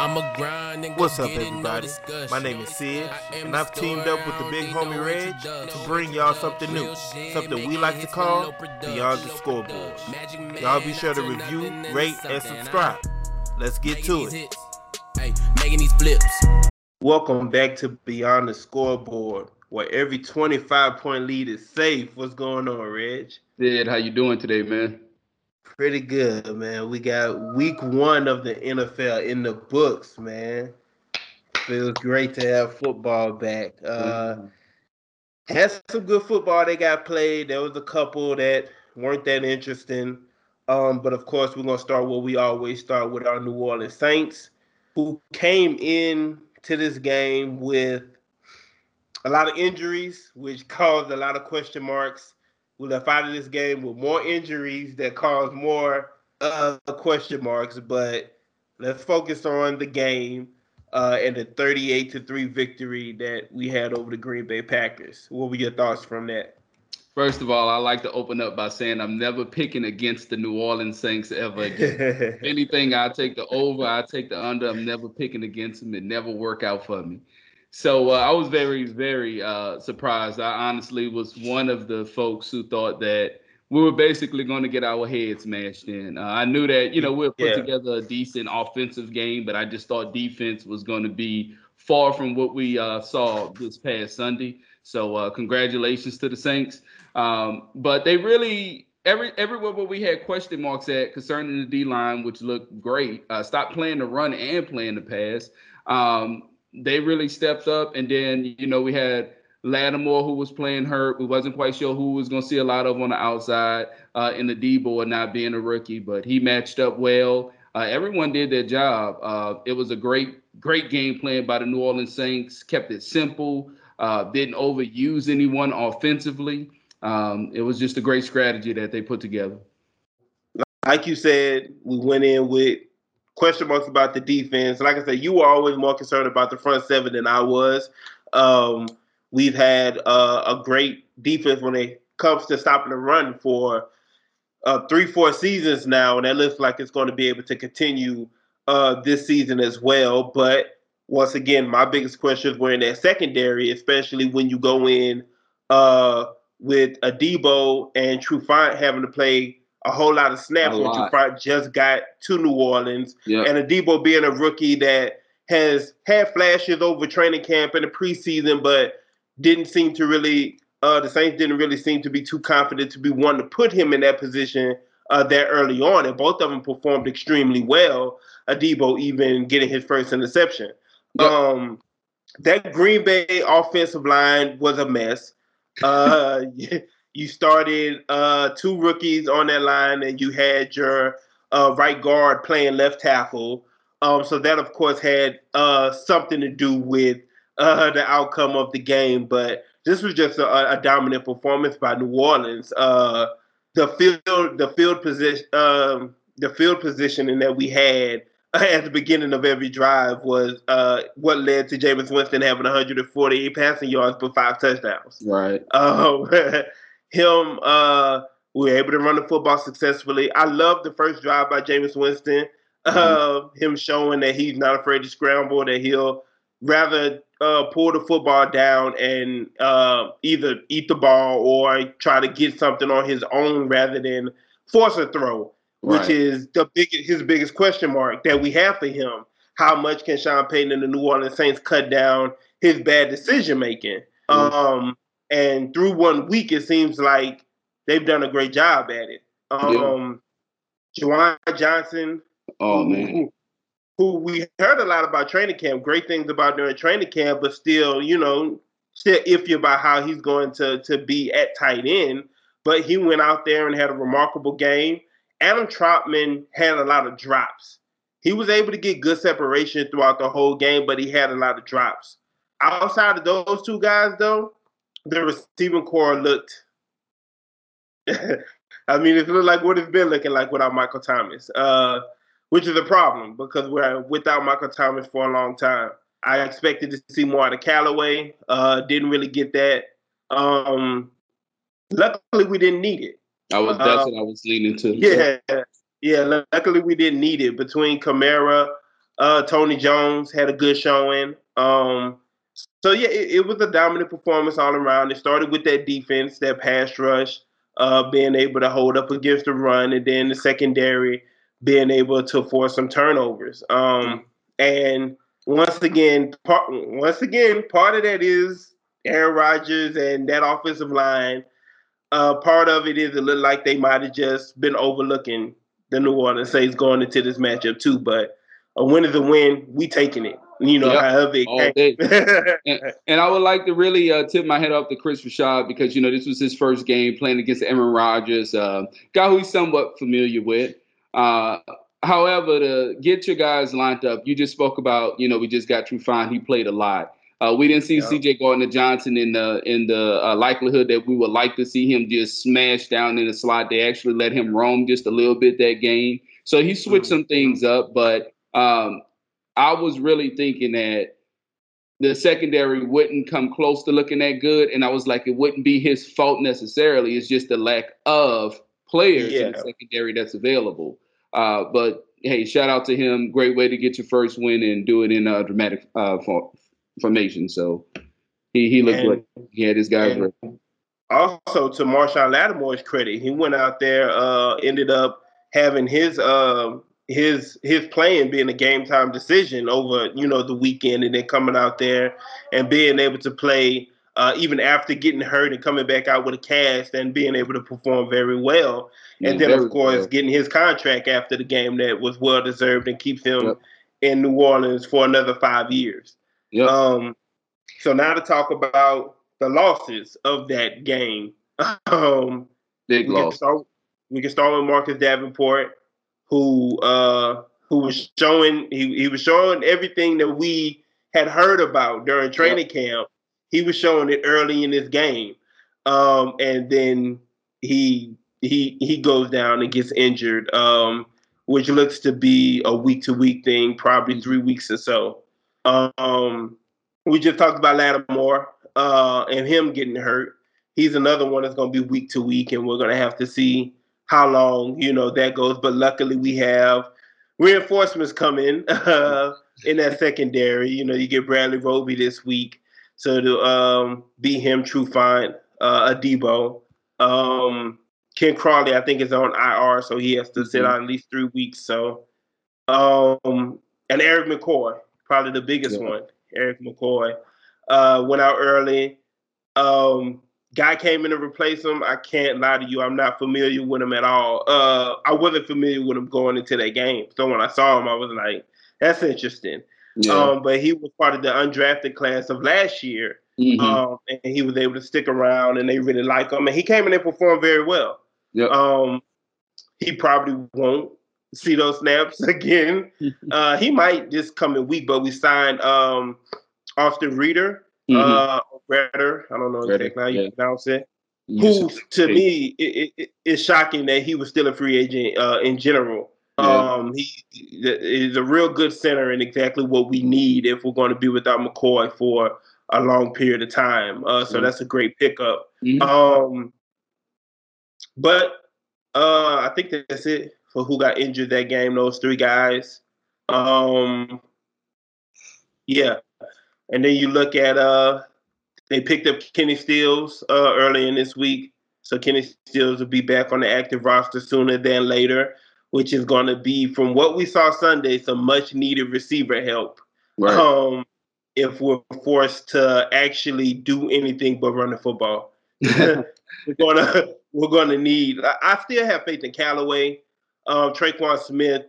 What's up, everybody? My name is Sid, and I've teamed up with the big homie Reg to bring y'all something new, something we like to call Beyond the Scoreboard. Y'all be sure to review, rate, and subscribe. Let's get to it. Making these flips. Welcome back to Beyond the Scoreboard, where every 25 point lead is safe. What's going on, Reg? Sid, how you doing today, man? Pretty good, man. We got week one of the NFL in the books, man. Feels great to have football back. Uh, mm-hmm. Had some good football they got played. There was a couple that weren't that interesting. Um, but of course, we're gonna start where we always start with our New Orleans Saints, who came in to this game with a lot of injuries, which caused a lot of question marks we left out of this game with more injuries that caused more uh, question marks. But let's focus on the game uh, and the 38 to 3 victory that we had over the Green Bay Packers. What were your thoughts from that? First of all, I like to open up by saying I'm never picking against the New Orleans Saints ever again. anything, I take the over, I take the under. I'm never picking against them. It never work out for me. So uh, I was very, very uh, surprised. I honestly was one of the folks who thought that we were basically going to get our heads mashed in. Uh, I knew that, you know, we'll put yeah. together a decent offensive game, but I just thought defense was going to be far from what we uh, saw this past Sunday. So uh, congratulations to the Saints. Um, but they really every everywhere where we had question marks at concerning the D line, which looked great, uh, stopped playing the run and playing the pass. Um, they really stepped up. And then, you know, we had Lattimore who was playing hurt. We wasn't quite sure who was going to see a lot of on the outside uh, in the D board, not being a rookie, but he matched up well. Uh, everyone did their job. Uh, it was a great, great game plan by the New Orleans Saints. Kept it simple. Uh, didn't overuse anyone offensively. Um, it was just a great strategy that they put together. Like you said, we went in with question marks about the defense. Like I said, you were always more concerned about the front seven than I was. Um, we've had uh, a great defense when it comes to stopping the run for uh, three, four seasons now, and that looks like it's going to be able to continue uh, this season as well. But once again, my biggest questions were in that secondary, especially when you go in uh, with Adebo and Trufant having to play a whole lot of snaps when Trufant just got to New Orleans, yep. and Adebo being a rookie that has had flashes over training camp in the preseason, but didn't seem to really. Uh, the Saints didn't really seem to be too confident to be one to put him in that position uh, that early on, and both of them performed extremely well. Adebo even getting his first interception. Yep. Um, that Green Bay offensive line was a mess. Uh, you started uh, two rookies on that line, and you had your uh, right guard playing left tackle. Um, so that, of course, had uh, something to do with uh, the outcome of the game. But this was just a, a dominant performance by New Orleans. Uh, the field, the field position, um, the field positioning that we had at the beginning of every drive was uh, what led to Jameis Winston having 148 passing yards but five touchdowns. Right. Um, him uh we were able to run the football successfully. I love the first drive by Jameis Winston. Mm-hmm. Uh, him showing that he's not afraid to scramble, that he'll rather uh, pull the football down and uh, either eat the ball or try to get something on his own rather than force a throw, right. which is the big his biggest question mark that we have for him. How much can Sean Payton and the New Orleans Saints cut down his bad decision making? Mm-hmm. Um, and through one week, it seems like they've done a great job at it. Um, yeah. Juwan Johnson. Oh man. Who, who we heard a lot about training camp, great things about during training camp, but still, you know, still iffy about how he's going to to be at tight end. But he went out there and had a remarkable game. Adam Trautman had a lot of drops. He was able to get good separation throughout the whole game, but he had a lot of drops. Outside of those two guys, though, the receiving corps looked. I mean, it looked like what it's been looking like without Michael Thomas, uh, which is a problem because we're without Michael Thomas for a long time. I expected to see more out of Callaway. Uh, didn't really get that. Um, luckily, we didn't need it. I was that's uh, what I was leaning to. Yeah, yeah. Luckily, we didn't need it between Kamara, Uh, Tony Jones had a good showing. Um, so yeah, it, it, was a dominant performance all around. It started with that defense, that pass rush, uh, being able to hold up against the run, and then the secondary being able to force some turnovers. Um, and once again, part, once again, part of that is Aaron Rodgers and that offensive line. Uh, part of it is it looked like they might have just been overlooking the New Orleans Saints going into this matchup too. But a win is a win. We taking it. You know, yep. however it and, and, I would like to really uh, tip my head up to Chris Rashad because you know this was his first game playing against Aaron Rodgers, uh, guy who he's somewhat familiar with. Uh, however, to get your guys lined up, you just spoke about, you know, we just got Trufant. He played a lot. Uh, we didn't see yeah. C.J. Gardner Johnson in the in the uh, likelihood that we would like to see him just smash down in the slot. They actually let him roam just a little bit that game, so he switched mm-hmm. some things up. But um, I was really thinking that the secondary wouldn't come close to looking that good, and I was like, it wouldn't be his fault necessarily. It's just the lack of players yeah. in the secondary that's available. Uh, but hey, shout out to him. Great way to get your first win and do it in a dramatic uh, formation. So he he looked like he had his guys ready. Also, to Marshon Lattimore's credit, he went out there, uh, ended up having his uh, his his playing being a game time decision over you know the weekend, and then coming out there and being able to play uh, even after getting hurt and coming back out with a cast and being able to perform very well. And yeah, then, of course, well. getting his contract after the game that was well deserved and keeps him yep. in New Orleans for another five years. Yep. Um, so now to talk about the losses of that game. Um, Big we loss. Can start, we can start with Marcus Davenport, who uh, who was showing he, he was showing everything that we had heard about during training yep. camp. He was showing it early in this game, um, and then he he he goes down and gets injured, um, which looks to be a week to week thing, probably three weeks or so. Um, we just talked about Lattimore uh, and him getting hurt. He's another one that's going to be week to week, and we're going to have to see how long you know that goes. But luckily, we have reinforcements coming uh, in that secondary. You know, you get Bradley Roby this week, so to um, be him, Trufant, uh, Adebo. Um, Ken Crawley, I think, is on IR, so he has to sit mm-hmm. out at least three weeks. So, um, and Erik McCoy, probably the biggest yeah. one. Erik McCoy uh, went out early. Um, guy came in to replace him. I can't lie to you, I'm not familiar with him at all. Uh, I wasn't familiar with him going into that game. So when I saw him, I was like, "That's interesting." Yeah. Um, but he was part of the undrafted class of last year, mm-hmm. um, and he was able to stick around, and they really like him. And he came in and performed very well. Yep. Um, he probably won't see those snaps again. uh, he might just come in week, but we signed um, Austin Reeder, mm-hmm. uh, Redder, I don't know exactly how you yeah. pronounce it. Who to me it, it, it's shocking that he was still a free agent uh, in general. Yeah. Um, he is a real good center and exactly what we need if we're going to be without McCoy for a long period of time. Uh, so mm-hmm. that's a great pickup. Mm-hmm. Um, but uh, I think that's it for who got injured that game. Those three guys. Um, yeah, and then you look at uh, they picked up Kenny Stills uh, early in this week, so Kenny Stills will be back on the active roster sooner than later, which is going to be from what we saw Sunday some much needed receiver help. Right. Um, if we're forced to actually do anything but run the football, we're gonna we're gonna need. I still have faith in Callaway um, Tre'Quan Smith,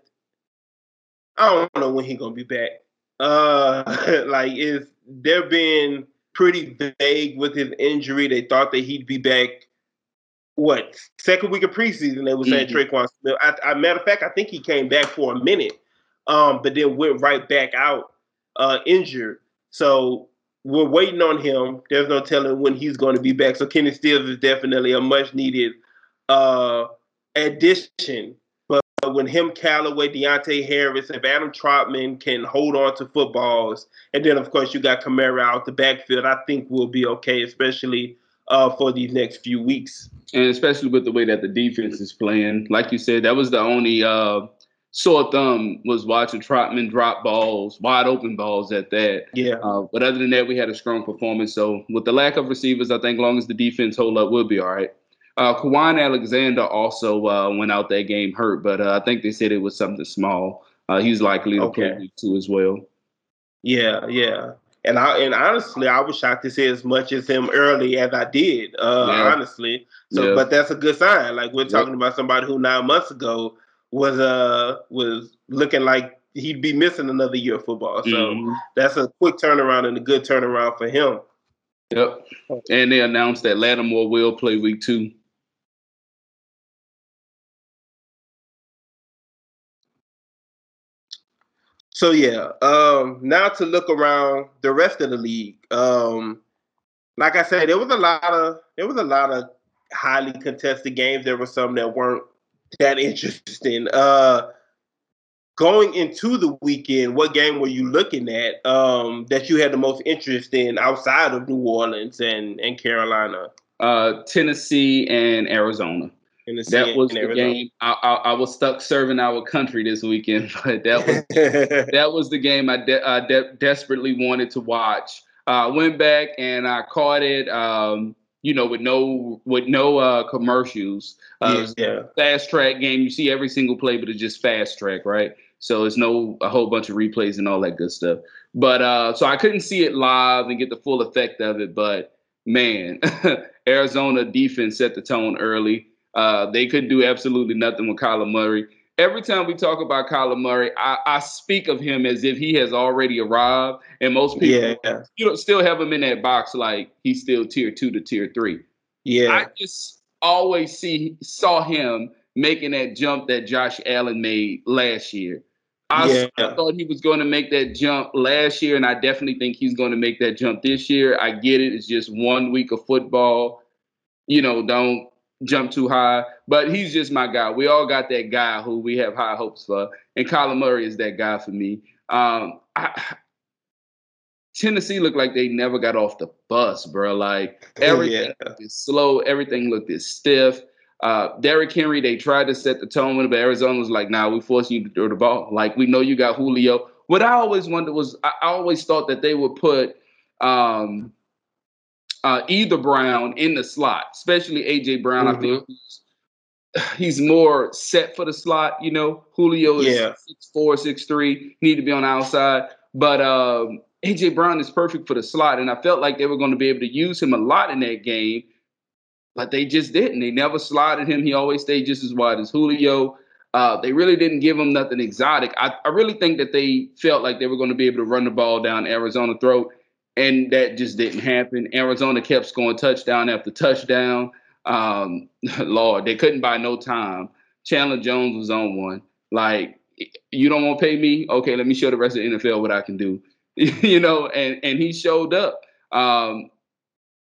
I don't know when he's gonna be back. Uh, like is they're being pretty vague with his injury. They thought that he'd be back. What second week of preseason? They were saying mm-hmm. Tre'Quan Smith. I, I, matter of fact, I think he came back for a minute, um, but then went right back out uh, injured. So we're waiting on him. There's no telling when he's going to be back. So Kenny Stills is definitely a much needed uh, addition when him, Callaway, Deonte Harris, if Adam Trautman can hold on to footballs, and then of course you got Kamara out the backfield, I think we'll be okay, especially uh, for these next few weeks. And especially with the way that the defense is playing, like you said, that was the only uh, sore thumb was watching Trautman drop balls, wide open balls at that. Yeah. Uh, but other than that, we had a strong performance. So with the lack of receivers, I think long as the defense hold up, we'll be all right. Uh, Kwon Alexander also uh, went out that game hurt, but uh, I think they said it was something small. Uh, he's likely to okay. play week two as well. Yeah, yeah. And I and honestly, I was shocked to see as much as him early as I did. Uh, yeah. Honestly, so yeah. but that's a good sign. Like we're talking about somebody who nine months ago was uh was looking like he'd be missing another year of football. So mm-hmm. that's a quick turnaround and a good turnaround for him. Yep. And they announced that Lattimore will play week two. So yeah, um, now to look around the rest of the league. Um, like I said, there was a lot of there was a lot of highly contested games. There were some that weren't that interesting. Uh, going into the weekend, what game were you looking at um, that you had the most interest in outside of New Orleans and, and Carolina? Uh, Tennessee and Arizona. That was the game. I, I, I, was stuck serving our country this weekend, but that was that was the game I, de- I de- desperately wanted to watch. I uh, went back and I caught it. Um, you know, with no with no uh, commercials. Uh, yeah. Fast track game. You see every single play, but it's just fast track, right? So it's no a whole bunch of replays and all that good stuff. But uh, so I couldn't see it live and get the full effect of it. But man, Arizona defense set the tone early. Uh, they couldn't do absolutely nothing with Kyler Murray every time we talk about Kyler Murray, I, I, speak of him as if he has already arrived, and most people yeah. you know, still have him in that box like he's still tier two to tier three. Yeah, I just always see saw him making that jump that Josh Allen made last year. I, yeah. I thought he was going to make that jump last year, and I definitely think he's going to make that jump this year. I get it; it's just one week of football. You know, don't jump too high, but he's just my guy. We all got that guy who we have high hopes for, and Kyler Murray is that guy for me. Um, I, Tennessee looked like they never got off the bus, bro. Like everything yeah. is slow, everything looked as stiff. Uh, Derrick Henry, they tried to set the tone with but Arizona was like, "Nah, we forcing you to throw the ball. Like we know you got Julio." What I always wondered was, I, I always thought that they would put um, uh, either Brown in the slot, especially AJ Brown. Mm-hmm. I think he's, he's, more set for the slot. You know, Julio is yeah. six four, six three, need to be on the outside. But um, AJ Brown is perfect for the slot, and I felt like they were going to be able to use him a lot in that game, but they just didn't. They never slotted him. He always stayed just as wide as Julio. Uh, they really didn't give him nothing exotic. I, I really think that they felt like they were going to be able to run the ball down Arizona throat and that just didn't happen. Arizona kept scoring touchdown after touchdown. Um, Lord, they couldn't buy no time. Chandler Jones was on one. Like, you don't want to pay me? Okay, let me show the rest of the NFL what I can do. you know, and and he showed up. Um,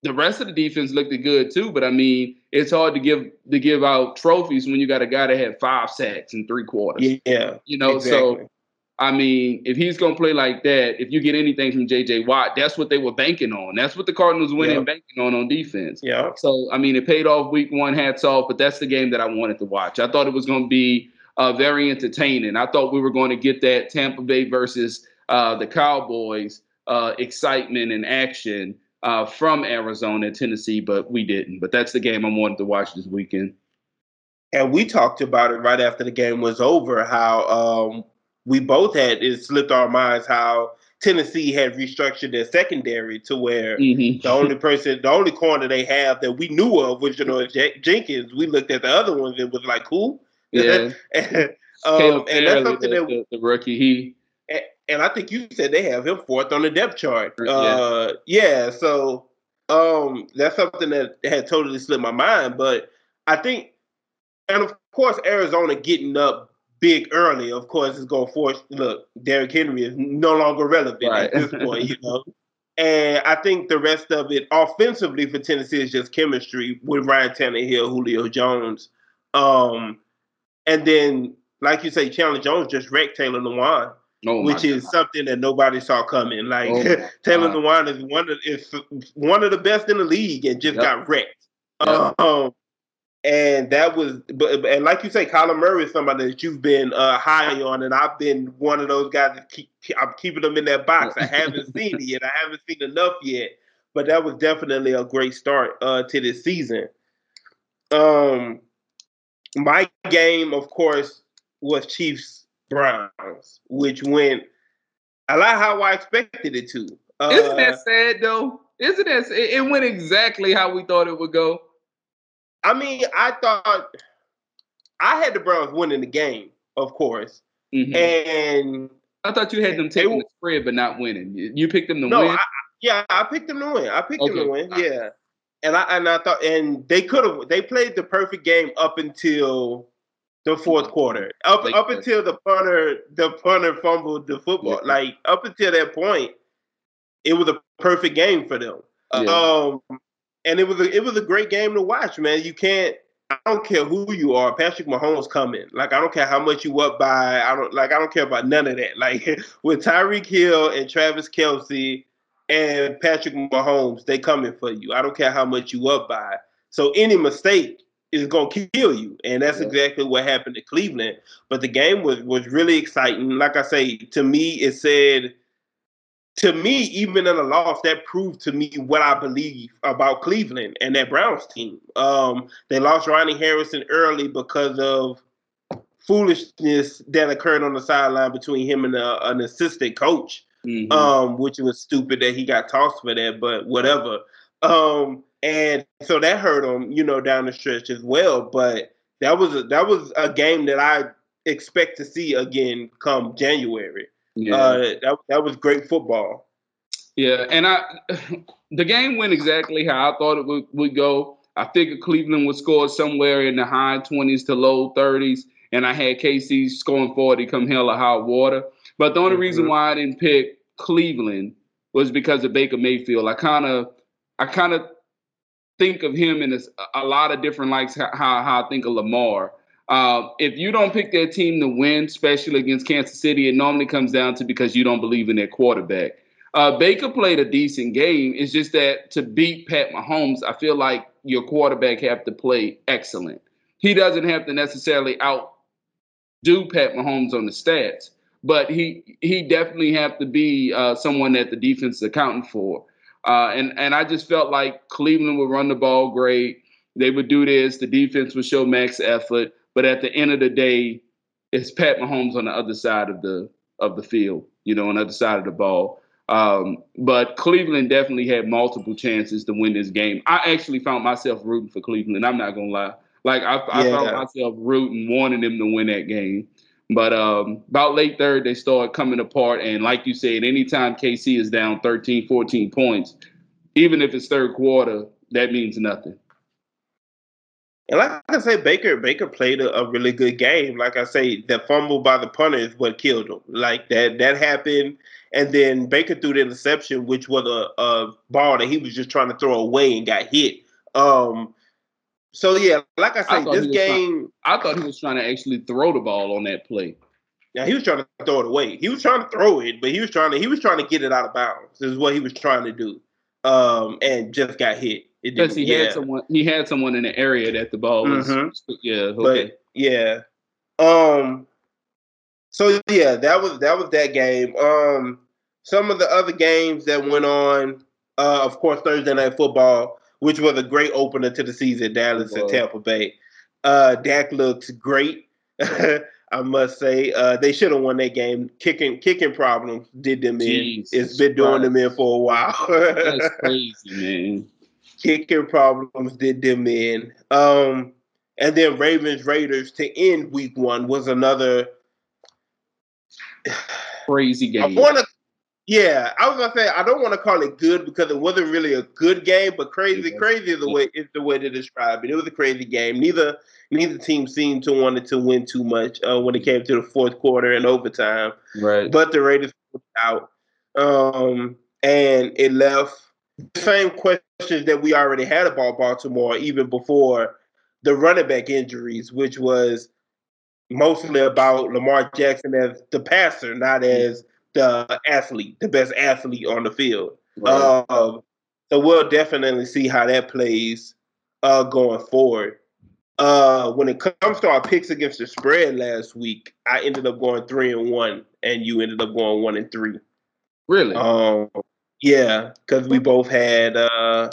the rest of the defense looked good too, but I mean, it's hard to give to give out trophies when you got a guy that had five sacks in three quarters. Yeah, you know, exactly. so I mean, if he's going to play like that, if you get anything from J.J. Watt, that's what they were banking on. That's what the Cardinals went in banking on on defense. Yeah. So I mean, it paid off week one. Hats off. But that's the game that I wanted to watch. I thought it was going to be uh, very entertaining. I thought we were going to get that Tampa Bay versus uh, the Cowboys uh, excitement and action uh, from Arizona and Tennessee, but we didn't. But that's the game I wanted to watch this weekend. And we talked about it right after the game was over. How um, we both had it slipped our minds how Tennessee had restructured their secondary to where mm-hmm. the only person, the only corner they have that we knew of was you know J- Jenkins. We looked at the other ones and was like, who? Yeah. and, um, and that's something the, that the, the rookie he. And, and, I think you said they have him fourth on the depth chart. Yeah. Uh, yeah. So um, that's something that had totally slipped my mind. But I think, and of course, Arizona getting up big early, of course, is going to force. Look, Derrick Henry is no longer relevant right. at this point, you know. And I think the rest of it, offensively for Tennessee, is just chemistry with Ryan Tannehill, Julio Jones, um, and then, like you say, Chandler Jones just wrecked Taylor Lewan. Oh which is God. something that nobody saw coming. Like oh Taylor Lewan is one of is one of the best in the league and just yep. got wrecked. Yep. Um, and that was, but and like you say, Kyler Murray is somebody that you've been uh, high on, and I've been one of those guys that keep I'm keeping them in that box. I haven't seen it yet. I haven't seen enough yet, but that was definitely a great start uh, to this season. Um, my game, of course, was Chiefs Browns, which went a lot how I expected it to. Uh, Isn't that sad though? Isn't that it went exactly how we thought it would go? I mean, I thought I had the Browns winning the game, of course, mm-hmm. and I thought you had them taking the spread but not winning. You picked them to no, win. I, yeah, I picked them to win. I picked okay. them to win. Yeah, and I and I thought and they could have they played the perfect game up until the fourth quarter. Up like, up until the punter the punter fumbled the football. Yeah. Like up until that point, it was a perfect game for them. Yeah. Um, and it was a, it was a great game to watch, man. You can't. I don't care who you are. Patrick Mahomes coming. Like I don't care how much you up by. I don't like. I don't care about none of that. Like with Tyreek Hill and Travis Kelce and Patrick Mahomes, they coming for you. I don't care how much you up by. So any mistake is gonna kill you, and that's yeah. exactly what happened to Cleveland. But the game was was really exciting. Like I say, to me, it said to me, even in a loss, that proved to me what I believe about Cleveland and that Browns team. Um, they lost Ronnie Harrison early because of foolishness that occurred on the sideline between him and a, an assistant coach, mm-hmm. um, which was stupid that he got tossed for that, but whatever. Um, and so that hurt him, you know, down the stretch as well. But that was a, that was a game that I expect to see again come January. Yeah, uh, that that was great football. Yeah, and I the game went exactly how I thought it would, would go. I figured Cleveland would score somewhere in the high twenties to low thirties, and I had KC scoring forty come hell or high water. But the only mm-hmm. reason why I didn't pick Cleveland was because of Baker Mayfield. I kind of, I kind of think of him in a, a lot of different likes how, how I think of Lamar. Uh, if you don't pick that team to win, especially against Kansas City, it normally comes down to because you don't believe in their quarterback. Uh, Baker played a decent game. It's just that to beat Pat Mahomes, I feel like your quarterback have to play excellent. He doesn't have to necessarily outdo Pat Mahomes on the stats, but he he definitely have to be uh, someone that the defense is accounting for. Uh, and and I just felt like Cleveland would run the ball great. They would do this. The defense would show max effort. But at the end of the day, it's Pat Mahomes on the other side of the of the field, you know, on the other side of the ball. Um, but Cleveland definitely had multiple chances to win this game. I actually found myself rooting for Cleveland. I'm not gonna lie. Like I, I yeah. found myself rooting, wanting them to win that game. But um, about late third, they started coming apart. And like you said, anytime KC is down 13, 14 points, even if it's third quarter, that means nothing. And like I say, Baker Baker played a, a, really good game. Like I say, the fumble by the punter is what killed him. Like that that happened, and then Baker threw the interception, which was a, a ball that he was just trying to throw away and got hit. Um, so yeah, like I say, I this game. Trying, I thought he was trying to actually throw the ball on that play. Yeah, he was trying to throw it away. He was trying to throw it, but he was trying to he was trying to get it out of bounds. Is what he was trying to do, um, and just got hit. Because he yeah. had someone, he had someone in the area that the ball was. Mm-hmm. Yeah, okay. But, yeah. Um. So yeah, that was that was that game. Um. Some of the other games that went on, uh, of course, Thursday night football, which was a great opener to the season, Dallas and Tampa Bay. Uh, Dak looked great. I must say, uh, they should have won that game. Kicking kicking problems did them Jesus in. It's been doing them in for a while. That's crazy, man kicking problems did them in. Um, and then Ravens Raiders to end week one was another crazy game. I wanna, yeah, I was gonna say I don't want to call it good because it wasn't really a good game, but crazy, yeah. crazy is the way is the way to describe it. It was a crazy game. Neither neither team seemed to wanted to win too much uh, when it came to the fourth quarter and overtime. Right. But the Raiders out, um, and it left same questions that we already had about Baltimore even before the running back injuries, which was mostly about Lamar Jackson as the passer, not as the athlete, the best athlete on the field. Right. Um, so we'll definitely see how that plays uh, going forward. Uh, when it comes to our picks against the spread last week, I ended up going three and one, and you ended up going one and three. Really? Um, yeah, because we both had uh,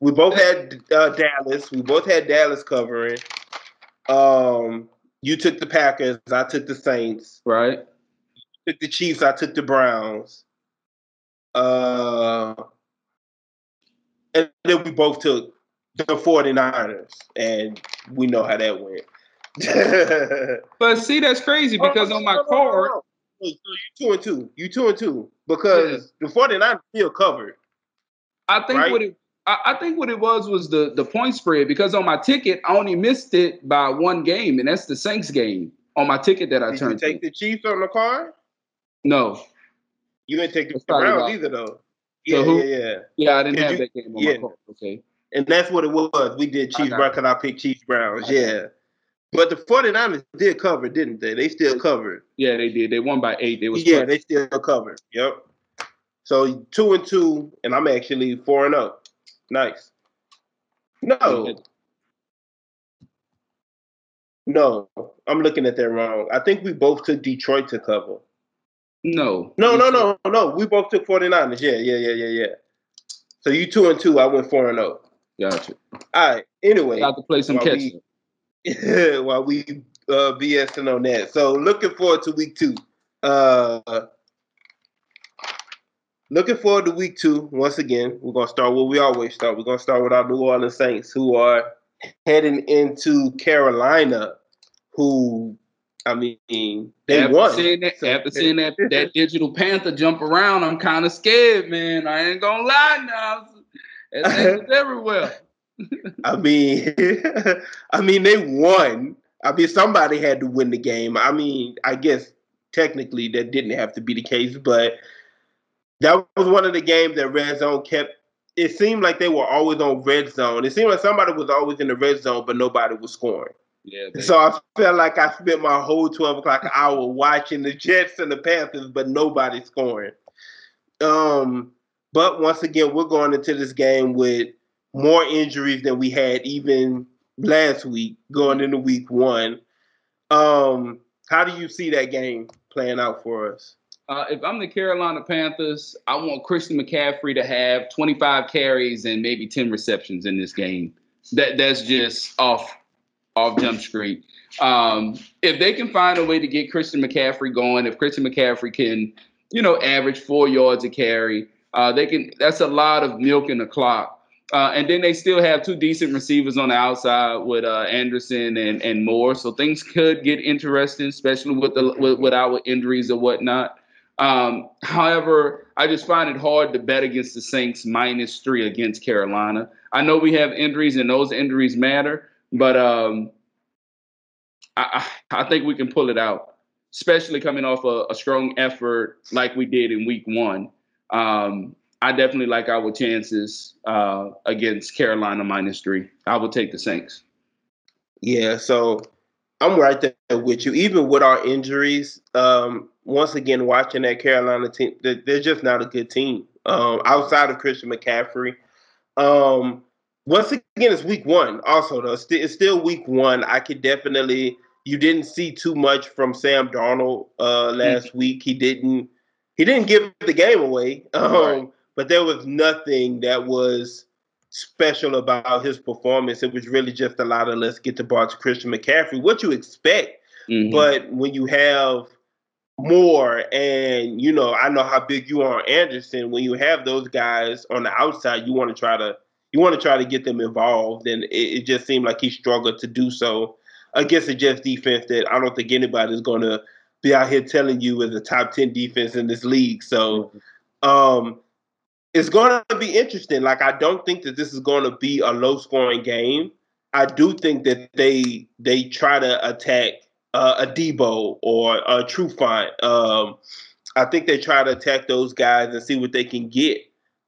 we both had uh, Dallas. We both had Dallas covering. Um, you took the Packers. I took the Saints. Right. You took the Chiefs. I took the Browns. Uh, and then we both took the 49ers, and we know how that went. but see, that's crazy because on my card. So you two and two. You two and two because yeah. the 49ers still covered. I think right? what it I, think what it was was the the point spread because on my ticket I only missed it by one game, and that's the Saints game on my ticket that I Did turned. You take to. the Chiefs on the card? No. You didn't take the Browns either, though. Yeah, so yeah, yeah. Yeah, I didn't have you, that game on yeah. my card. Okay. And that's what it was. We did Chiefs Browns because I picked Chiefs Browns. Yeah. But the 49ers did cover, didn't they? They still covered. Yeah, they did. They won by eight. They was Yeah, they still covered. Yep. So two and two, and I'm actually four and up. Nice. No. No, I'm looking at that wrong. I think we both took Detroit to cover. No. No, no, no, no. We both took 49ers. Yeah, yeah, yeah, yeah, yeah. So you two and two, I went four and oh. Gotcha. All right. Anyway. Got to play some catch we, while we uh BSing on that. So looking forward to week two. Uh looking forward to week two. Once again, we're gonna start where we always start. We're gonna start with our New Orleans Saints, who are heading into Carolina, who I mean they after won. Seeing that, so, after seeing that that digital panther jump around, I'm kind of scared, man. I ain't gonna lie now. It's everywhere. I mean, I mean they won. I mean somebody had to win the game. I mean, I guess technically that didn't have to be the case, but that was one of the games that Red Zone kept. It seemed like they were always on red zone. It seemed like somebody was always in the red zone, but nobody was scoring. Yeah. So I felt like I spent my whole twelve o'clock hour watching the Jets and the Panthers, but nobody scoring. Um, but once again, we're going into this game with more injuries than we had even last week, going into week one. Um, how do you see that game playing out for us? Uh, if I'm the Carolina Panthers, I want Christian McCaffrey to have 25 carries and maybe 10 receptions in this game. That that's just off off jump street. Um, if they can find a way to get Christian McCaffrey going, if Christian McCaffrey can, you know, average four yards a carry, uh, they can. That's a lot of milk in the clock. Uh, and then they still have two decent receivers on the outside with uh, Anderson and, and Moore. So things could get interesting, especially with the with, with our injuries or whatnot. Um, however, I just find it hard to bet against the Saints minus three against Carolina. I know we have injuries and those injuries matter, but um, I, I, think we can pull it out, especially coming off a, a strong effort like we did in week one. Um, I definitely like our chances uh, against Carolina minus three. I would take the Saints. Yeah, so I'm right there with you. Even with our injuries, um, once again, watching that Carolina team, they're just not a good team um, outside of Christian McCaffrey. Um, once again, it's week one. Also, though, it's still week one. I could definitely. You didn't see too much from Sam Darnold uh, last mm-hmm. week. He didn't. He didn't give the game away. Um, right. But there was nothing that was special about his performance. It was really just a lot of let's get the ball to Christian McCaffrey, what you expect. Mm-hmm. But when you have more, and you know, I know how big you are, on Anderson. When you have those guys on the outside, you want to try to you want to try to get them involved, and it, it just seemed like he struggled to do so against a Jets defense that I don't think anybody is going to be out here telling you is a top ten defense in this league. So. Um, it's going to be interesting. Like I don't think that this is going to be a low scoring game. I do think that they they try to attack uh, Adebo or a Trufant. Um, I think they try to attack those guys and see what they can get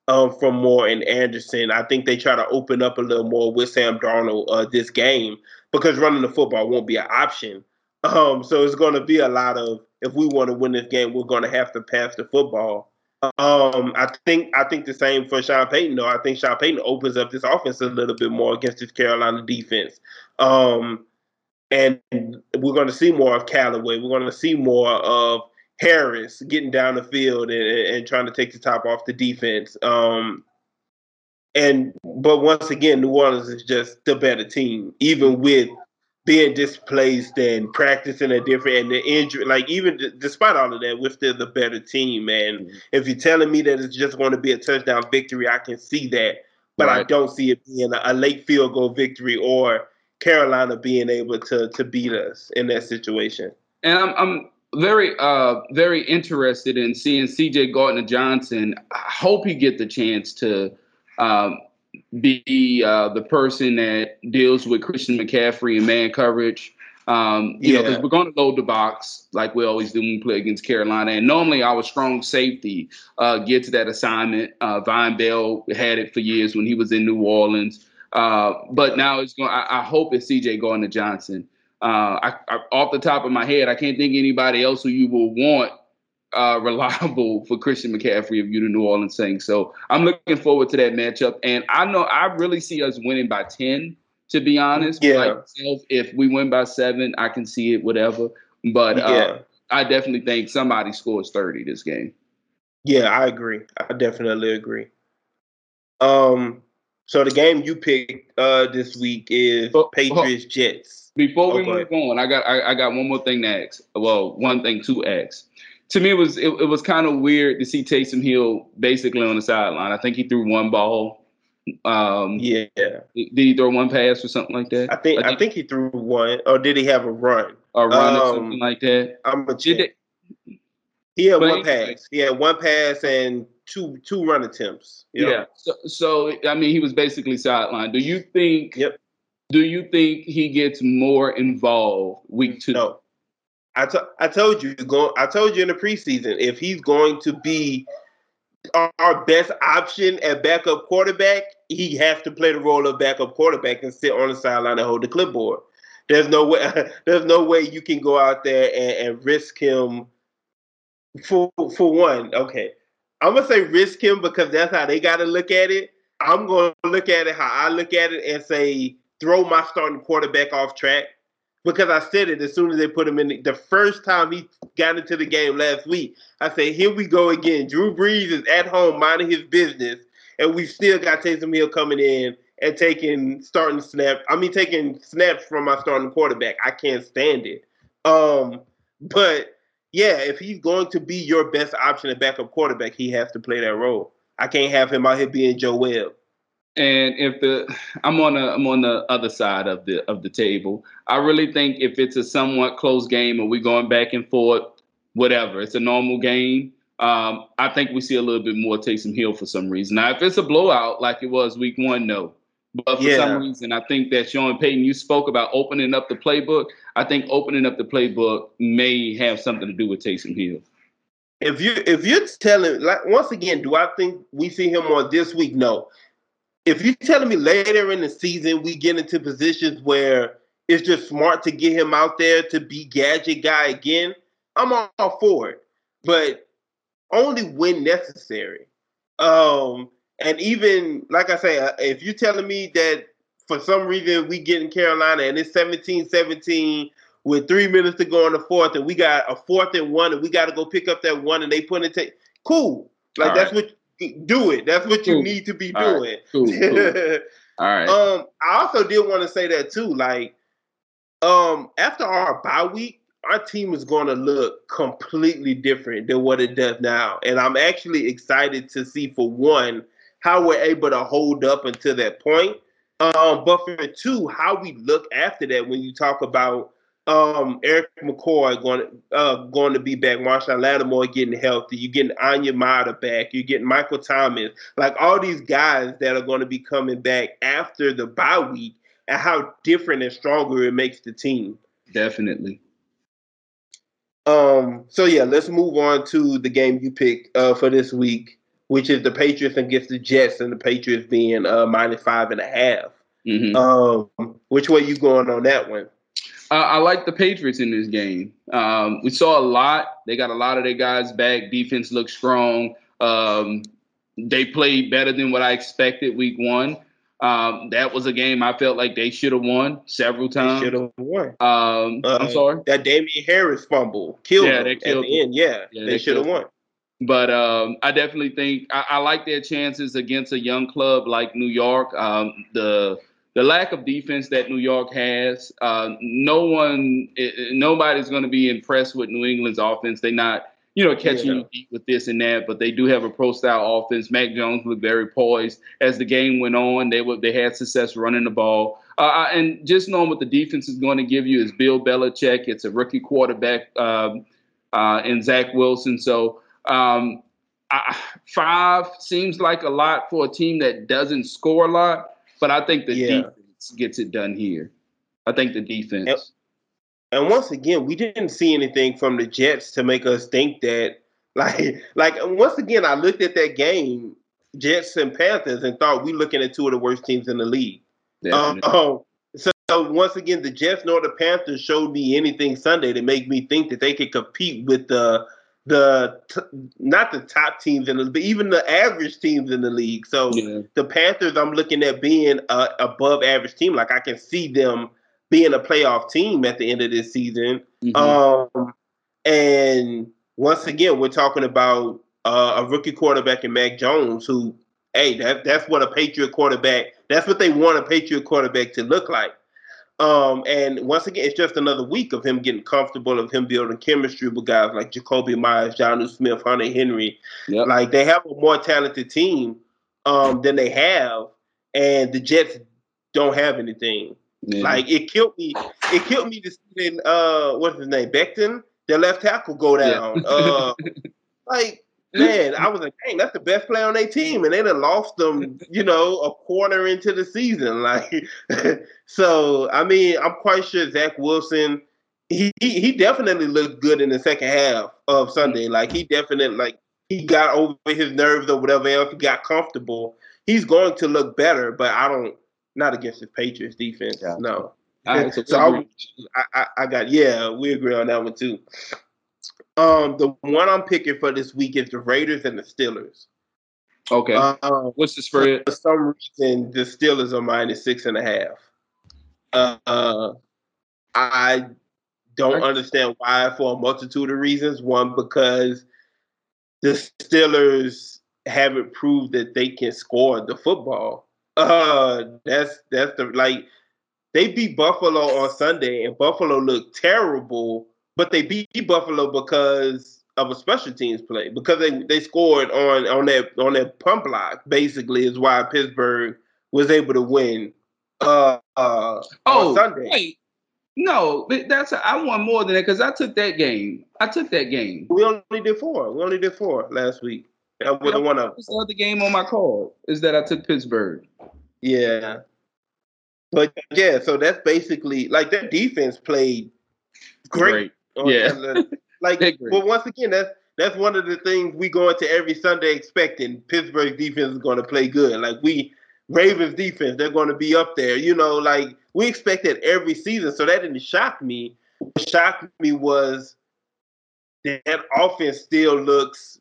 um, from Moore and Anderson. I think they try to open up a little more with Sam Darnold uh, this game because running the football won't be an option. Um, so it's going to be a lot of if we want to win this game, we're going to have to pass the football. Um, I think I think the same for Sean Payton. Though I think Sean Payton opens up this offense a little bit more against this Carolina defense. Um, and we're going to see more of Callaway. We're going to see more of Harris getting down the field and, and trying to take the top off the defense. Um, and but once again, New Orleans is just the better team, even with being displaced and practicing a different and the injury. Like even d- despite all of that, we're still the better team. And mm-hmm. if you're telling me that it's just going to be a touchdown victory, I can see that, but right. I don't see it being a, a late field goal victory or Carolina being able to to beat us in that situation. And I'm I'm very uh very interested in seeing CJ Gardner Johnson. I hope he get the chance to um, be uh, the person that deals with Christian McCaffrey and man coverage. Um, you yeah. know, because we're going to load the box like we always do when we play against Carolina. And normally our strong safety uh, gets that assignment. Uh, Vonn Bell had it for years when he was in New Orleans. Uh, but now it's going. I, I hope it's C.J. Gardner Johnson. Uh, I, I, off the top of my head, I can't think anybody else who you will want uh, reliable for Christian McCaffrey if you're the New Orleans Saints. So I'm looking forward to that matchup, and I know I really see us winning by ten. To be honest, yeah. Like if we win by seven, I can see it, whatever. But uh, yeah. I definitely think somebody scores thirty this game. Yeah, I agree. I definitely agree. Um, so the game you picked uh, this week is oh, Patriots Jets. Before we move on, I got I, I, got one more thing to ask. Well, one thing to ask. To me, it was it, it was kind of weird to see Taysom Hill basically on the sideline. I think he threw one ball. Um, yeah. Did he throw one pass or something like that? I think I think, I think he threw one, or did he have a run? A run um, or something like that. I'm a check. He had one pass. He had one pass and two two run attempts. Yeah. So, so I mean, he was basically sidelined. Do you think? Yep. Do you think he gets more involved week two? No. I, t- I told you go I told you in the preseason if he's going to be our best option at backup quarterback, he has to play the role of backup quarterback and sit on the sideline and hold the clipboard. There's no way there's no way you can go out there and, and risk him for for one. Okay. I'm gonna say risk him because that's how they got to look at it. I'm gonna look at it how I look at it and say throw my starting quarterback off track because I said it as soon as they put him in the, the, first time he got into the game last week. I said, "Here we go again." Drew Brees is at home minding his business, and we've still got Taysom Hill coming in and taking starting snap. I mean, taking snaps from my starting quarterback. I can't stand it. Um, but yeah, if he's going to be your best option at backup quarterback, he has to play that role. I can't have him out here being Joe Webb. And if the I'm on the I'm on the other side of the of the table, I really think if it's a somewhat close game and we're going back and forth, whatever, it's a normal game. Um, I think we see a little bit more Taysom Hill for some reason. Now, if it's a blowout like it was week one, no. But for yeah. some reason, I think that Sean Payton, you spoke about opening up the playbook. I think opening up the playbook may have something to do with Taysom Hill. If you if you're telling like once again, do I think we see him on this week? No. If you're telling me later in the season we get into positions where it's just smart to get him out there to be gadget guy again, I'm all for it. But only when necessary. Um, and even like I say, uh, if you're telling me that for some reason we get in Carolina and it's 17-17 with three minutes to go in the fourth, and we got a fourth and one, and we got to go pick up that one, and they put it. Take cool. Like All that's right. what do it. That's what you need to be All doing. Right. Cool, cool. All right. Um, I also did want to say that too. Like, um, after our bye week, our team is going to look completely different than what it does now, and I'm actually excited to see for one how we're able to hold up until that point. Um, but for two, how we look after that when you talk about um, Erik McCoy going uh, going to be back, Marshon Lattimore getting healthy, you're getting Onyemata back, you're getting Michael Thomas, like all these guys that are going to be coming back after the bye week, and how different and stronger it makes the team. Definitely. Um. So yeah, let's move on to the game you picked uh, for this week which is the Patriots against the Jets, and the Patriots being uh, minus five and a half. Mm-hmm. Um, which way you going on that one? I like the Patriots in this game. Um, we saw a lot. They got a lot of their guys back. Defense looked strong. Um, they played better than what I expected week one. Um, that was a game I felt like they should have won several times. Should have won. Um, uh, I'm sorry. That Damien Harris fumble killed yeah, them killed at the end. Yeah, yeah they, they should have won. But um, I definitely think I, I, like their chances against a young club like New York. Um, the the lack of defense that New York has, uh, no one, it, nobody's going to be impressed with New England's offense. They're not, you know, catching yeah. you with this and that, but they do have a pro style offense. Mac Jones looked very poised as the game went on. They were they had success running the ball. Uh, and just knowing what the defense is going to give you is Bill Belichick. It's a rookie quarterback um, uh, in Zach Wilson. So um, I, five seems like a lot for a team that doesn't score a lot. But I think the yeah. defense gets it done here. I think the defense. And, and once again, we didn't see anything from the Jets to make us think that, like, like once again, I looked at that game, Jets and Panthers, and thought we looking at two of the worst teams in the league. Um, so, so once again, the Jets nor the Panthers showed me anything Sunday to make me think that they could compete with the the t- not the top teams in the but even the average teams in the league. So yeah. the Panthers, I'm looking at being a above average team. Like I can see them being a playoff team at the end of this season. Mm-hmm. Um, and once again, we're talking about uh, a rookie quarterback in Mac Jones, who, hey, that, that's what a Patriot quarterback. That's what they want a Patriot quarterback to look like. Um, and once again, it's just another week of him getting comfortable, of him building chemistry with guys like Jakobi Meyers, Jonnu Smith, Hunter Henry. Yep. Like they have a more talented team um, than they have, and the Jets don't have anything. Yeah. Like it killed me. It killed me to see uh, what's his name, Becton, their left tackle, go down. Yeah. uh, like man, I was like, dang, that's the best player on their team, and they done lost them, you know, a quarter into the season. Like, so I mean, I'm quite sure Zach Wilson, he, he he definitely looked good in the second half of Sunday. Like, he definitely like he got over his nerves or whatever else. He got comfortable. He's going to look better, but I don't. Not against the Patriots defense. Yeah. No. so I, I, I got yeah, we agree on that one too. Um, the one I'm picking for this week is the Raiders and the Steelers. Okay. Uh, What's the spread? For some reason, the Steelers are minus six and a half. Uh, I don't understand why for a multitude of reasons. One, because the Steelers haven't proved that they can score the football. Uh, that's that's the like they beat Buffalo on Sunday, and Buffalo looked terrible but they beat Buffalo because of a special teams play because they, they scored on on that on that pump block. Basically, is why Pittsburgh was able to win. Uh, uh, oh, Sunday. Wait. No, that's a, I won more than that because I took that game. I took that game. We only did four. We only did four last week. That was one of the other game on my card is that I took Pittsburgh. Yeah, but yeah, so that's basically like that defense played great. great. Yeah. like, but once again, that's that's one of the things we go into every Sunday expecting Pittsburgh defense is going to play good. Like we Ravens defense, they're going to be up there. You know, like we expect that every season. So that didn't shock me. What shocked me was that, that offense still looks.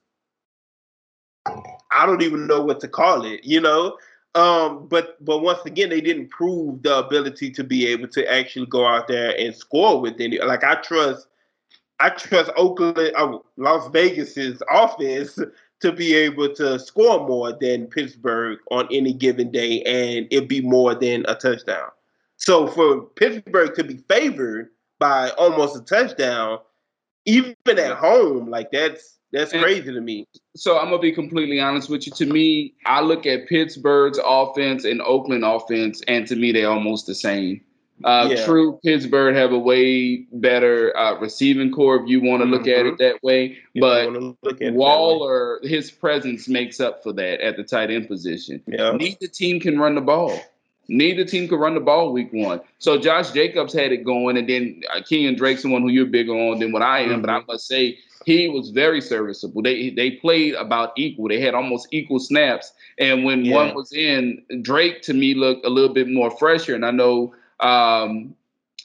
I don't even know what to call it. You know, um, but but once again, they didn't prove the ability to be able to actually go out there and score with any. Like I trust I trust Oakland, uh, Las Vegas's offense to be able to score more than Pittsburgh on any given day, and it'd be more than a touchdown. So for Pittsburgh to be favored by almost a touchdown, even at home, like that's that's and crazy to me. So I'm gonna be completely honest with you. To me, I look at Pittsburgh's offense and Oakland offense, and to me, they're almost the same. Uh, yeah. True, Pittsburgh have a way better uh, receiving core if you want to look mm-hmm. at it that way. You but Waller, way. his presence makes up for that at the tight end position. Yeah. Neither team can run the ball. Neither team can run the ball week one. So Josh Jacobs had it going, and then uh, Kenyan Drake's someone who you're bigger on than what I am. Mm-hmm. But I mm-hmm. must say he was very serviceable. They they played about equal. They had almost equal snaps. And when yeah. one was in, Drake to me looked a little bit more fresher. And I know um,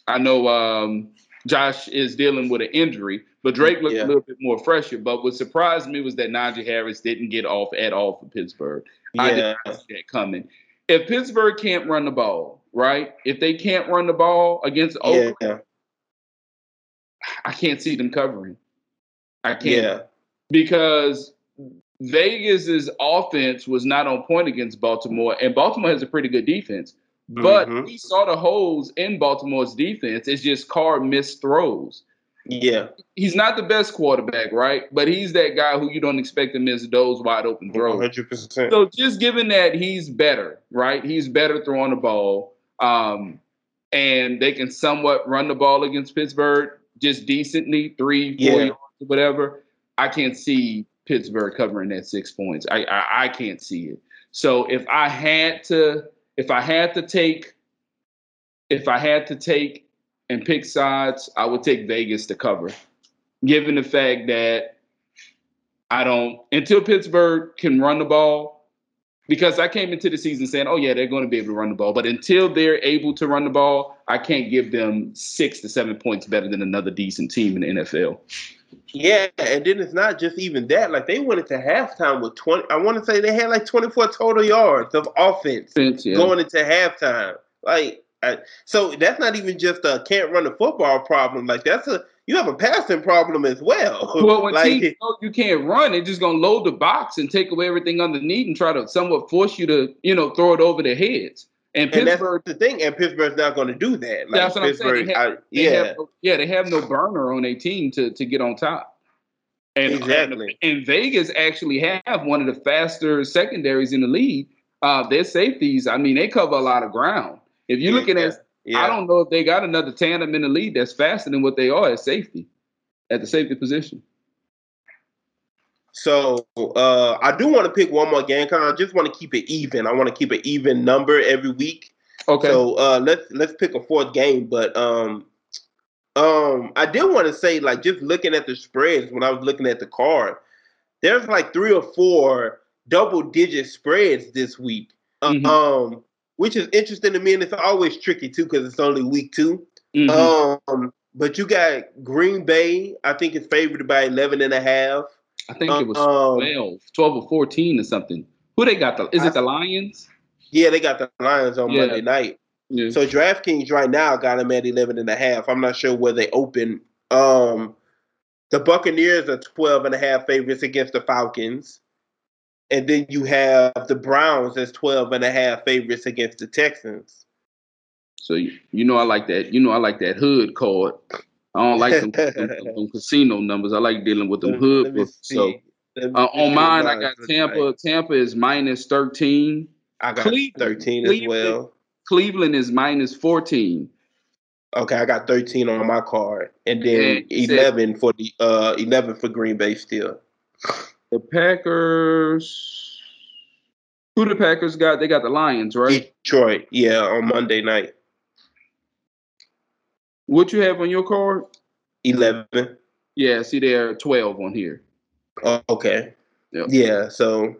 I know um, Josh is dealing with an injury, but Drake looked Yeah. a little bit more fresher. But what surprised me was that Najee Harris didn't get off at all for Pittsburgh. I did not see that coming. If Pittsburgh can't run the ball, right? If they can't run the ball against Oakland, yeah, I can't see them covering. I can't yeah, because Vegas's offense was not on point against Baltimore, and Baltimore has a pretty good defense. But Mhm. we saw the holes in Baltimore's defense. It's just Carr missed throws. yeah. He's not the best quarterback, right? But he's that guy who you don't expect to miss those wide open throws. hundred percent. So just given that he's better, right? He's better throwing the ball, um, and they can somewhat run the ball against Pittsburgh just decently, three, four Yeah. yards, or whatever. I can't see Pittsburgh covering that six points. I, I I can't see it. So if I had to, if I had to take, if I had to take and pick sides, I would take Vegas to cover, given the fact that I don't until Pittsburgh can run the ball. Because I came into the season saying, "Oh yeah, they're going to be able to run the ball," but until they're able to run the ball, I can't give them six to seven points better than another decent team in the NFL. Yeah, and then it's not just even that. Like they went into halftime with twenty. I want to say they had like twenty four total yards of offense yeah. going into halftime. Like, I, so that's not even just a can't run the football problem. Like that's a you have a passing problem as well. Well, when like, teams know you can't run, they're just gonna load the box and take away everything underneath and try to somewhat force you to, you know, throw it over their heads. And and that's the thing. And Pittsburgh's not going to do that. Like That's what I'm saying. They have- I, they yeah, have yeah, they have no burner on their team to to get on top. And, Exactly. And, and Vegas actually have one of the faster secondaries in the league. Uh, their safeties, I mean, they cover a lot of ground. If you're looking at, yeah. I don't know if they got another tandem in the league that's faster than what they are at safety, at the safety position. So uh, I do want to pick one more game because I just want to keep it even. I want to keep an even number every week. Okay. So uh, let's let's pick a fourth game. But um, um, I did want to say like just looking at the spreads when I was looking at the card, there's like three or four double digit spreads this week. Mhm. Um, which is interesting to me, and it's always tricky too because it's only week 2 Mhm. Um, but you got Green Bay. I think it's favored by 11 and a half. I think it was um, 12, 12 or 14 or something. Who they got? The, is it the Lions? Yeah, they got the Lions on Yeah. Monday night. Yeah. So DraftKings right now got them at 11 and a half. I'm not sure where they open. Um, the Buccaneers are 12 and a half favorites against the Falcons. And then you have the Browns as 12 and a half favorites against the Texans. So you, you know I like that. You know I like that hood card. I don't like them, them, them casino numbers. I like dealing with them Let- hood let books. So see. Let me uh, on mine, I got Tampa. like. Tampa is minus thirteen. I got Cleveland. 13 as Cleveland. well. Cleveland is minus fourteen. Okay, I got 13 on my card. And then And you said- 11 for the uh 11 for Green Bay still. The Packers. Who the Packers got? They got the Lions, right? Detroit, yeah, on Monday night. What you have on your card? 11. Yeah, see, there are twelve on here. Oh, okay. Yep. Yeah. So,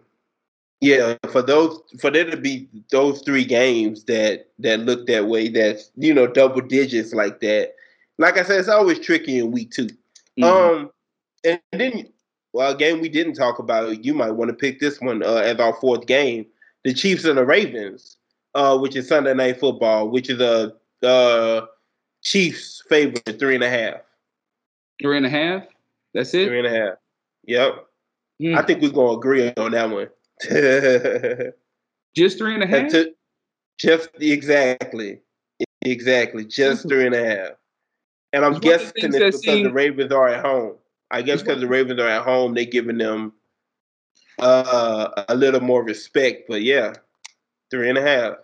yeah, for those for there to be those three games that that look that way, that's you know double digits like that. Like I said, it's always tricky in week 2 Mhm. Um, and then well, a game we didn't talk about. You might want to pick this one uh, as our fourth game: the Chiefs and the Ravens, uh, which is Sunday Night Football, which is a uh, Chiefs favorite three and a half. Three and a half. That's it. Three and a half. Yep. Hmm. I think we're gonna agree on that one. Just three and a half. Just exactly, exactly, just three and a half. And I'm It's one of the guessing it's because the Ravens are at home. I guess because the Ravens are at home, they're giving them uh, a little more respect. But yeah, three and a half.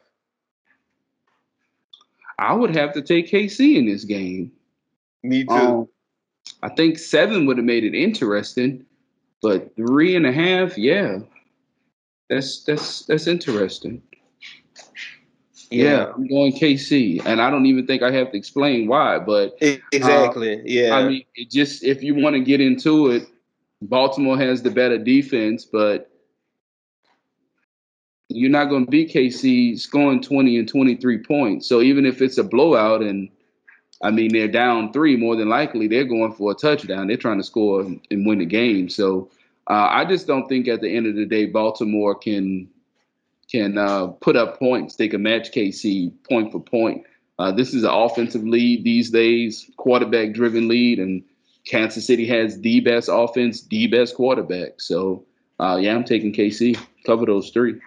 I would have to take KC in this game. Me too. Um, I think seven would have made it interesting, but three and a half, yeah, that's that's that's interesting. Yeah, I'm going KC, and I don't even think I have to explain why. But exactly. yeah. I mean, it just if you want to get into it, Baltimore has the better defense, but you're not going to beat KC scoring 20 and 23 points. So even if it's a blowout and I mean, they're down three. More than likely, they're going for a touchdown. They're trying to score and win the game. So uh, I just don't think at the end of the day, Baltimore can can uh, put up points. They can match KC point for point. Uh, this is an offensive lead these days, quarterback driven lead, and Kansas City has the best offense, the best quarterback. So, uh, yeah, I'm taking KC. Cover those three.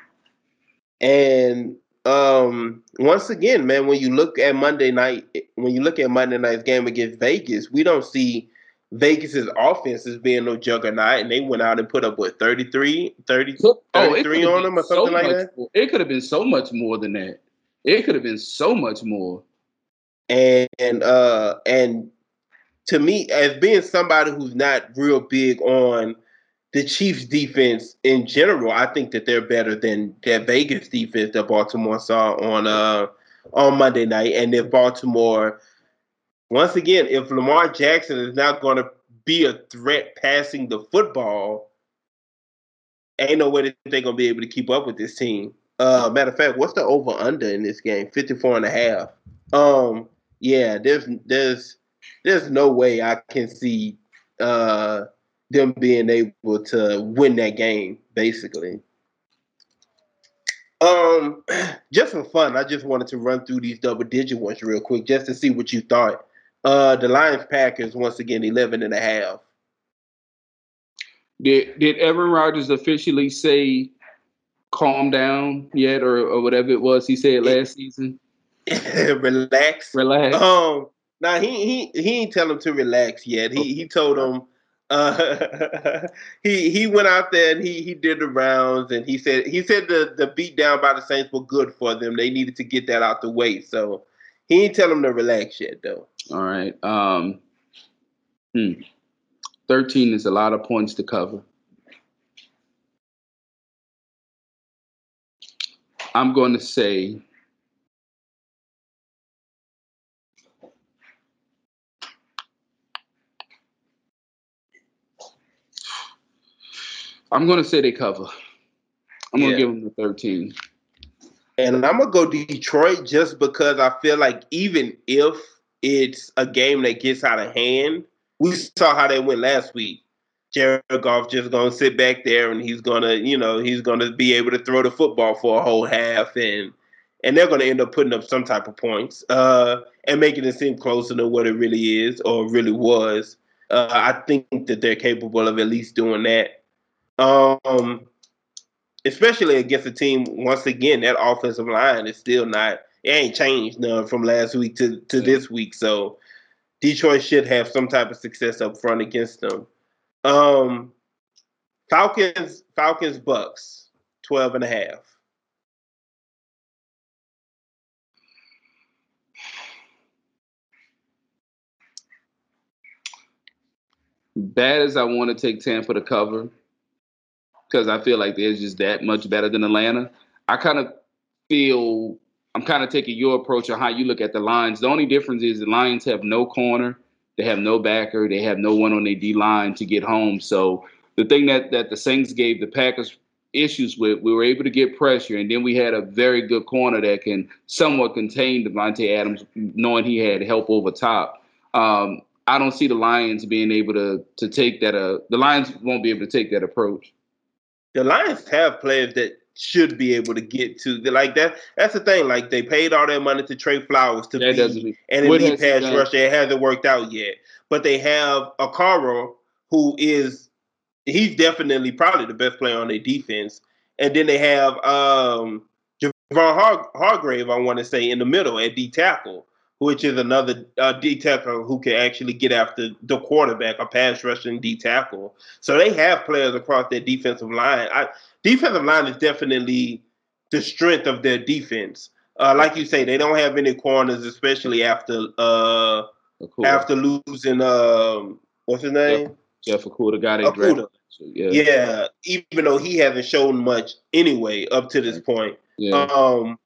And um, once again, man, when you look at Monday night, when you look at Monday night's game against Vegas, we don't see Vegas's offense as being no juggernaut, and they went out and put up what 33, 30, 33 oh, on them or something so like that. More. It could have been so much more than that. It could have been so much more. And and uh and to me, as being somebody who's not real big on the Chiefs defense in general, I think that they're better than that Vegas defense that Baltimore saw on uh on Monday night. And if Baltimore once again, if Lamar Jackson is not going to be a threat passing the football, ain't no way that they're going to be able to keep up with this team. Uh, matter of fact, what's the over under in this game? 54 and a half. Um, yeah, there's there's there's no way I can see uh them being able to win that game, basically. Um, just for fun, I just wanted to run through these double digit ones real quick just to see what you thought. Uh, the Lions Packers once again 11 and a half. Did did Aaron Rodgers officially say calm down yet or, or whatever it was he said last season? relax. Relax. Um now he he he ain't tell him to relax yet. He he told him uh, he he went out there and he he did the rounds and he said he said the the beat down by the Saints were good for them. They needed to get that out the way. So he ain't tell them to relax yet though. All right. Um, hmm. 13 is a lot of points to cover. I'm going to say I'm going to say they cover. I'm going to give them the 13. And I'm going to go Detroit just because I feel like even if it's a game that gets out of hand. We saw how they went last week. Jared Goff just gonna sit back there and he's gonna, you know, he's gonna be able to throw the football for a whole half and and they're gonna end up putting up some type of points uh, and making it seem closer to what it really is or really was. Uh, I think that they're capable of at least doing that. Um, especially against a team once again that offensive line is still not it ain't changed none from last week to, to this week. So Detroit should have some type of success up front against them. Um, Falcons, Falcons, Bucks, 12 and a half. Bad as I want to take Tampa to cover, because I feel like they're just that much better than Atlanta. I kind of feel I'm kind of taking your approach on how you look at the Lions. The only difference is the Lions have no corner, they have no backer, they have no one on their D line to get home. So the thing that that the Saints gave the Packers issues with, we were able to get pressure, and then we had a very good corner that can somewhat contain Davante Adams, knowing he had help over top. Um, I don't see the Lions being able to to take that. Uh, the Lions won't be able to take that approach. The Lions have players that should be able to get to the, like that. That's the thing. Like they paid all their money to Trey Flowers to that be an elite pass rusher. It hasn't worked out yet, but they have Okwara who is he's definitely probably the best player on their defense, and then they have um Javon Har- Hargrave. I want to say in the middle at D tackle which is another uh, D tackle who can actually get after the quarterback, a pass rushing D tackle. So they have players across their defensive line. I, defensive line is definitely the strength of their defense. Uh, like you say, they don't have any corners, especially after uh, after losing um, what's his name? Jeff, Okudah got it. Okudah. Yeah. yeah, even though he hasn't shown much anyway up to this point. Yeah. Um,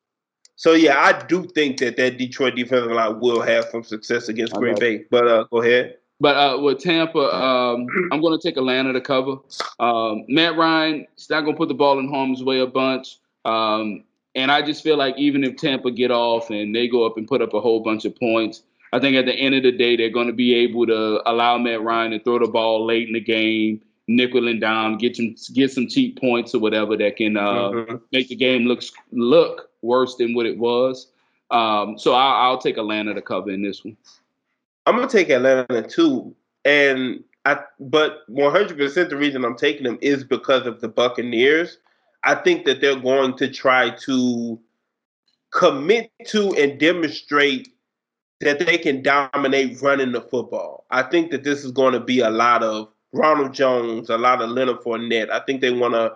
so yeah, I do think that that Detroit defensive line will have some success against Green Bay. But uh, go ahead. But uh, with Tampa, um, I'm going to take Atlanta to cover. Um, Matt Ryan is not going to put the ball in harm's way a bunch. Um, and I just feel like even if Tampa get off and they go up and put up a whole bunch of points, I think at the end of the day, they're going to be able to allow Matt Ryan to throw the ball late in the game, nickel and dime, get some get some cheap points or whatever that can uh, mm-hmm. make the game look look worse than what it was. Um, so I'll, I'll take Atlanta to cover in this one. I'm gonna take Atlanta too, and I but 100 percent the reason I'm taking them is because of the Buccaneers. I think that they're going to try to commit to and demonstrate that they can dominate running the football. I think that this is going to be a lot of Ronald Jones, a lot of Leonard Fournette. I think they want to.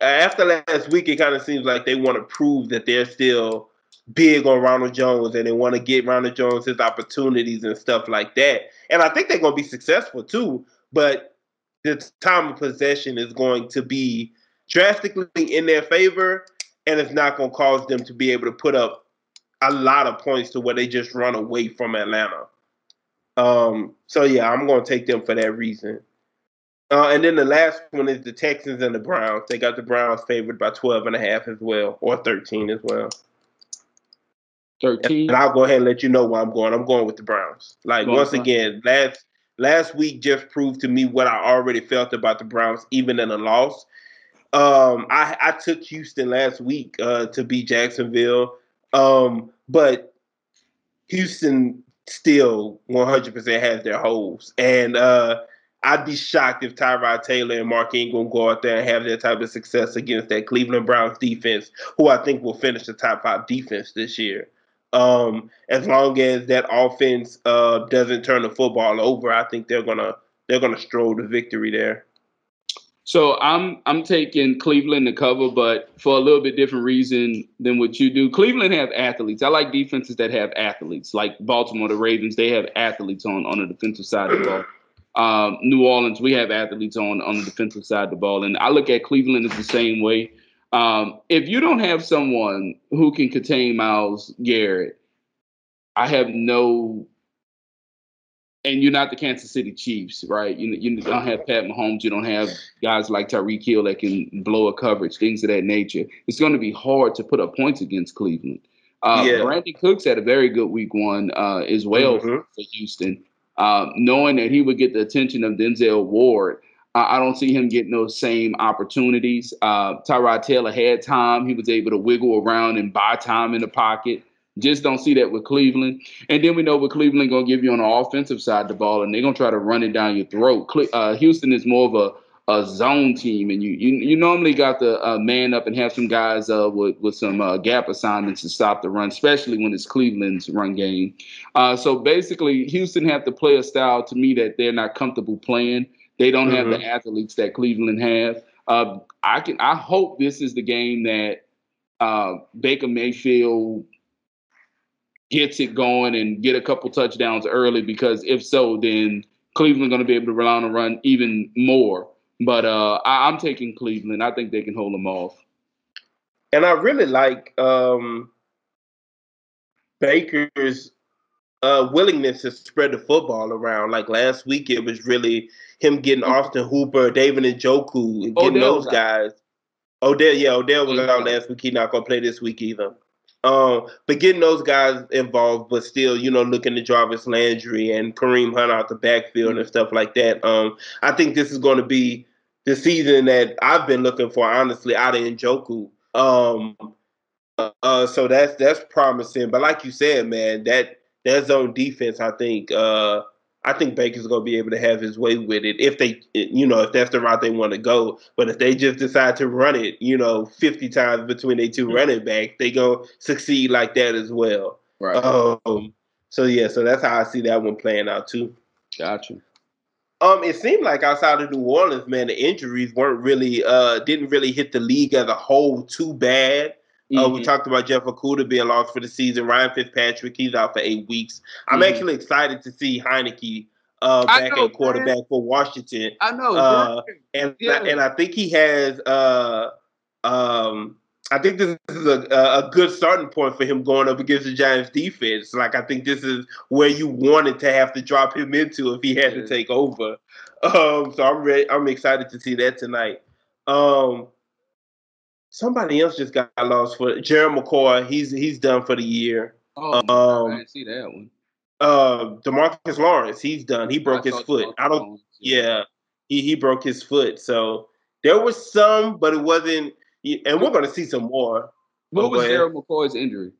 After last week, it kind of seems like they want to prove that they're still big on Ronald Jones and they want to get Ronald Jones his opportunities and stuff like that. And I think they're going to be successful too. But the time of possession is going to be drastically in their favor, and it's not going to cause them to be able to put up a lot of points to where they just run away from Atlanta. Um, so yeah, I'm going to take them for that reason. Uh, and then the last one is the Texans and the Browns. They got the Browns favored by 12 and a half as well, or 13 as well. 13. And I'll go ahead and let you know where I'm going. I'm going with the Browns. Like once again, last last week just proved to me what I already felt about the Browns, even in a loss. Um, I, I took Houston last week uh, to beat Jacksonville, um, but Houston still 100% has their holes. And uh, I'd be shocked if Tyrod Taylor and Mark Ingram go out there and have that type of success against that Cleveland Browns defense, who I think will finish the top five defense this year. Um, as long as that offense uh, doesn't turn the football over, I think they're gonna they're gonna stroll to victory there. So I'm I'm taking Cleveland to cover, but for a little bit different reason than what you do. Cleveland have athletes. I like defenses that have athletes, like Baltimore, the Ravens. They have athletes on on the defensive side of the ball. Um, New Orleans, we have athletes on on the defensive side of the ball, and I look at Cleveland as the same way. Um, if you don't have someone who can contain Myles Garrett, I have no and you're not the Kansas City Chiefs, right? You you don't have Pat Mahomes, you don't have guys like Tyreek Hill that can blow a coverage, things of that nature. It's going to be hard to put up points against Cleveland. Uh, yeah. Brandin Cooks had a very good week one uh, as well mm-hmm. for Houston. Uh, knowing that he would get the attention of Denzel Ward, I don't see him getting those same opportunities. Uh, Tyrod Taylor had time; he was able to wiggle around and buy time in the pocket. Just don't see that with Cleveland. And then we know what Cleveland gonna give you on the offensive side of the ball, and they're gonna try to run it down your throat. Uh, Houston is more of a a zone team, and you you, you normally got the uh, man up and have some guys uh, with with some uh, gap assignments to stop the run, especially when it's Cleveland's run game. Uh, so basically, Houston have to play a style to me that they're not comfortable playing. They don't mm-hmm. have the mm-hmm. athletes that Cleveland have. Uh, I can I hope this is the game that uh, Baker Mayfield gets it going and get a couple touchdowns early because if so, then Cleveland going to be able to rely on the run even more. But uh, I, am taking Cleveland. I think they can hold them off. And I really like um, Baker's uh, willingness to spread the football around. Like last week, it was really him getting mm-hmm. Austin Hooper, David Njoku, and getting Odell those guys. Odell, yeah, Odell was out last week. He's not gonna play this week either. Um, but getting those guys involved, but still, you know, looking at Jarvis Landry and Kareem Hunt out the backfield mm-hmm. and stuff like that. Um, I think this is going to be the season that I've been looking for, honestly, out of Njoku. Um, uh, so that's that's promising. But like you said, man, that that zone defense, I think, uh, I think Baker's going to be able to have his way with it if they, you know, if that's the route they want to go. But if they just decide to run it, you know, 50 times between their 2 mm-hmm. running backs, they going to succeed like that as well. Right. Um, so, yeah, so that's how I see that one playing out, too. Gotcha. Um, it seemed like outside of New Orleans, man, the injuries weren't really, uh, didn't really hit the league as a whole too bad. Mm-hmm. Uh, we mm-hmm. talked about Jeff Okudah being lost for the season. Ryan Fitzpatrick, he's out for eight weeks. I'm mm-hmm. actually excited to see Heinicke uh, back know, at quarterback man. for Washington. I know, uh, and yeah. and I think he has. Uh, um, I think this is a, a good starting point for him going up against the Giants defense. Like I think this is where you wanted to have to drop him into if he had yeah. to take over. Um, so I'm ready. I'm excited to see that tonight. Um, somebody else just got lost for Jerry McCoy. He's he's done for the year. Oh, um, I didn't see that one. Uh, Demarcus Lawrence, he's done. He broke his foot. I don't. Yeah, he he broke his foot. So there was some, but it wasn't. And we're going to see some more. What was Gerald McCoy's injury?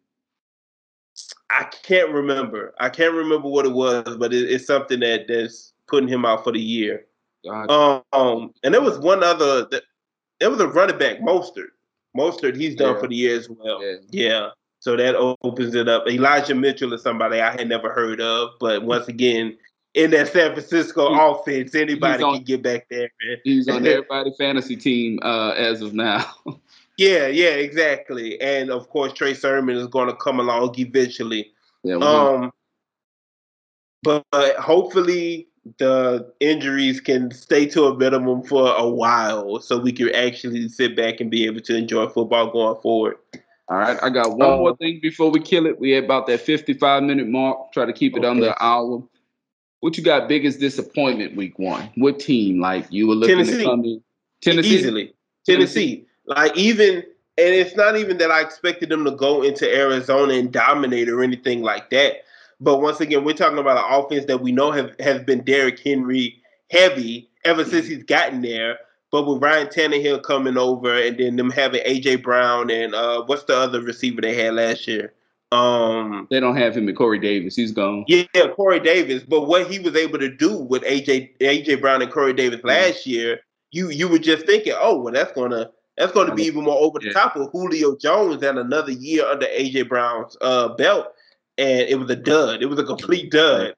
I can't remember. I can't remember what it was, but it, it's something that that's putting him out for the year. Um, and there was one other. That, there was a running back, Mostert. Mostert, he's done yeah. for the year as well. Yeah. yeah. So that opens it up. Elijah Mitchell is somebody I had never heard of, but once again, in that San Francisco he, offense, anybody on, can get back there. Man. He's on everybody fantasy team uh, as of now. yeah, yeah, exactly. And of course, Trey Sermon is going to come along eventually. Yeah, um, but, but hopefully the injuries can stay to a minimum for a while, so we can actually sit back and be able to enjoy football going forward. All right, I got one um, more thing before we kill it. We at about that fifty-five minute mark. Try to keep it okay. under an hour. What you got biggest disappointment week one? What team? Like you were looking Tennessee. to come in? Tennessee. Easily. Tennessee. Like even and it's not even that I expected them to go into Arizona and dominate or anything like that. But once again, we're talking about an offense that we know have, has been Derrick Henry heavy ever since he's gotten there. But with Ryan Tannehill coming over and then them having AJ Brown and uh, what's the other receiver they had last year? Um, they don't have him and Corey Davis. He's gone. Yeah, Corey Davis. But what he was able to do with AJ AJ Brown and Corey Davis mm-hmm. last year, you you were just thinking, oh well, that's gonna that's gonna be even more over the yeah. top of Julio Jones and another year under AJ Brown's uh, belt, and it was a dud. It was a complete dud.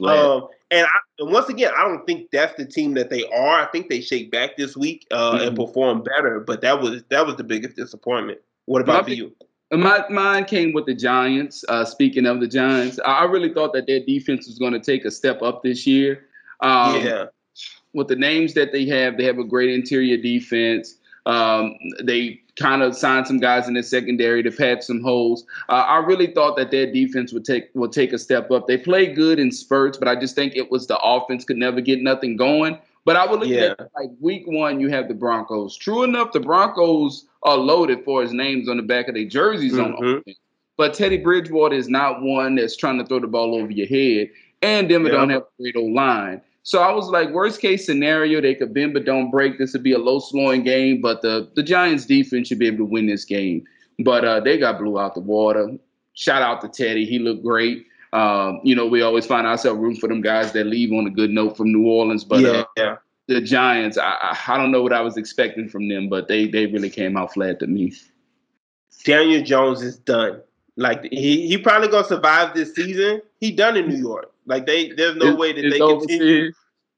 Right. Um, and, I, and, once again, I don't think that's the team that they are. I think they shake back this week uh, mm-hmm. and perform better. But that was that was the biggest disappointment. What about for you? My mine came with the Giants. Uh, speaking of the Giants, I really thought that their defense was going to take a step up this year. Um, yeah. With the names that they have, they have a great interior defense. Um, they kind of signed some guys in the secondary. They've had some holes. Uh, I really thought that their defense would take will take a step up. They played good in spurts, but I just think it was the offense could never get nothing going. But I would look yeah. at like week one, you have the Broncos. True enough, the Broncos are loaded for his names on the back of their jerseys mm-hmm. on offense. But Teddy Bridgewater is not one that's trying to throw the ball over your head. And Denver yeah. don't have a great old line. So I was like, worst case scenario, they could bend but don't break. This would be a low slowing game, but the, the Giants defense should be able to win this game. But uh, they got blew out the water. Shout out to Teddy. He looked great. Um, you know, we always find ourselves room for them guys that leave on a good note from New Orleans. But yeah, uh, the Giants, I, I don't know what I was expecting from them, but they they really came out flat to me. Daniel Jones is done. Like he he probably gonna survive this season. He done in New York. Like they there's no way that they continue.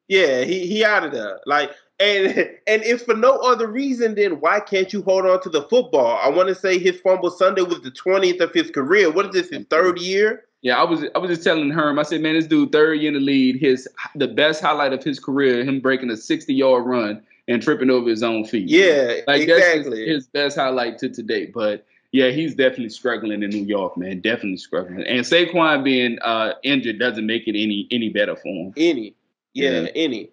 Yeah, he he out of there. Like and and if for no other reason, then why can't you hold on to the football? I want to say his fumble Sunday was the twentieth of his career. What is this? His third year? Yeah, I was I was just telling Herm. I said, man, this dude third year in the lead. His the best highlight of his career, him breaking a sixty yard run and tripping over his own feet. Yeah, like exactly. That's his, his best highlight to today. But yeah, he's definitely struggling in New York, man. Definitely struggling. And Saquon being uh, injured doesn't make it any any better for him. Any, yeah, yeah. any.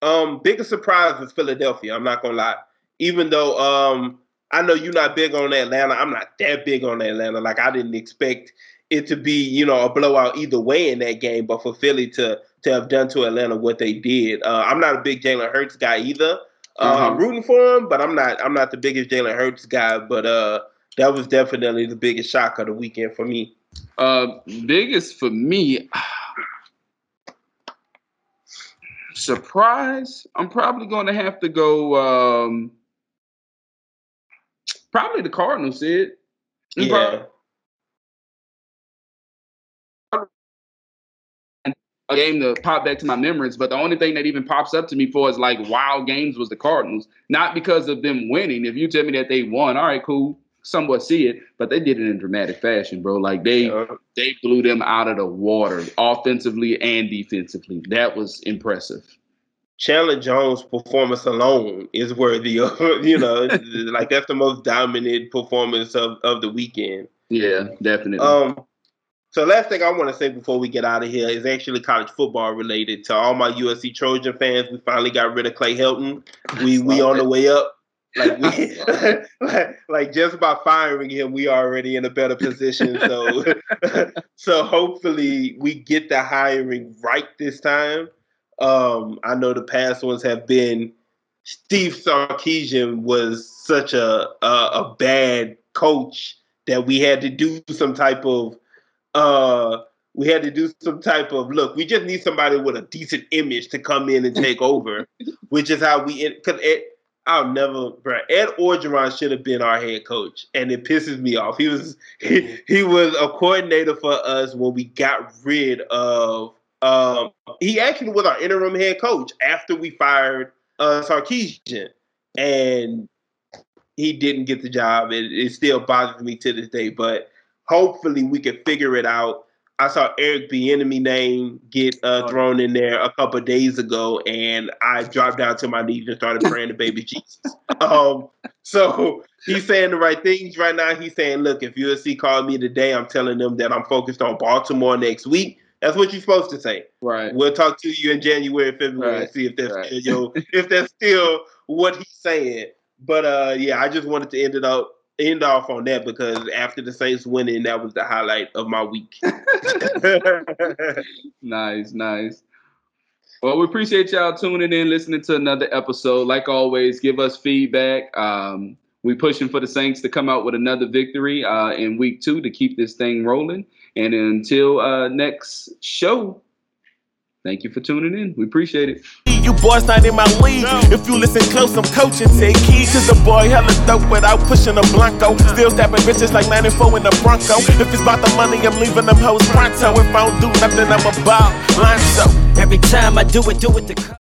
Um, biggest surprise was Philadelphia. I'm not gonna lie. Even though um, I know you're not big on Atlanta, I'm not that big on Atlanta. Like I didn't expect it to be, you know, a blowout either way in that game. But for Philly to to have done to Atlanta what they did, uh, I'm not a big Jalen Hurts guy either. Uh, mm-hmm. I'm rooting for him, but I'm not. I'm not the biggest Jalen Hurts guy. But uh, that was definitely the biggest shock of the weekend for me. Uh, biggest for me. Surprise! I'm probably going to have to go. Um, probably the Cardinals. Sid. Yeah. a game to pop back to my memories, but the only thing that even pops up to me for is like wild games was the Cardinals. Not because of them winning. If you tell me that they won, all right, cool, somewhat see it, but they did it in dramatic fashion, bro. Like they yeah. they blew them out of the water, offensively and defensively. That was impressive. Chandler Jones' performance alone is worthy of, you know, like that's the most dominant performance of, of the weekend. Yeah, definitely. Um, so last thing I want to say before we get out of here is actually college football related. To all my USC Trojan fans, we finally got rid of Clay Helton. We we on the way up. Like, we, like, like just by firing him, we already in a better position. So, so hopefully we get the hiring right this time. Um, I know the past ones have been. Steve Sarkisian was such a, a a bad coach that we had to do some type of uh we had to do some type of look. We just need somebody with a decent image to come in and take over, which is how we because I'll never, bro. Ed Orgeron should have been our head coach, and it pisses me off. He was he, he was a coordinator for us when we got rid of. Um, he actually was our interim head coach after we fired uh, Sarkisian, and he didn't get the job. It, it still bothers me to this day, but hopefully we can figure it out. I saw Eric Bieniemy name get uh, oh. thrown in there a couple days ago, and I dropped down to my knees and started praying to baby Jesus. Um, so he's saying the right things right now. He's saying, "Look, if USC called me today, I'm telling them that I'm focused on Baltimore next week." That's what you're supposed to say. Right. We'll talk to you in January, February, right. and see if that's right. still, yo, if that's still what he's saying. But uh, yeah, I just wanted to end it up end off on that because after the Saints winning, that was the highlight of my week. nice, nice. Well, we appreciate y'all tuning in, listening to another episode. Like always, give us feedback. Um, we pushing for the Saints to come out with another victory uh, in week two to keep this thing rolling. And until uh, next show, Thank you for tuning in. We appreciate it. You boys not in my league. No. If you listen close, I'm coaching. Take key, cause the boy hella dope without pushing a Blanco. Still stabbing bitches like 94 in the Bronco. If it's about the money, I'm leaving them hoes pronto. If I don't do nothing, I'm about line so. Every time I do it, do it the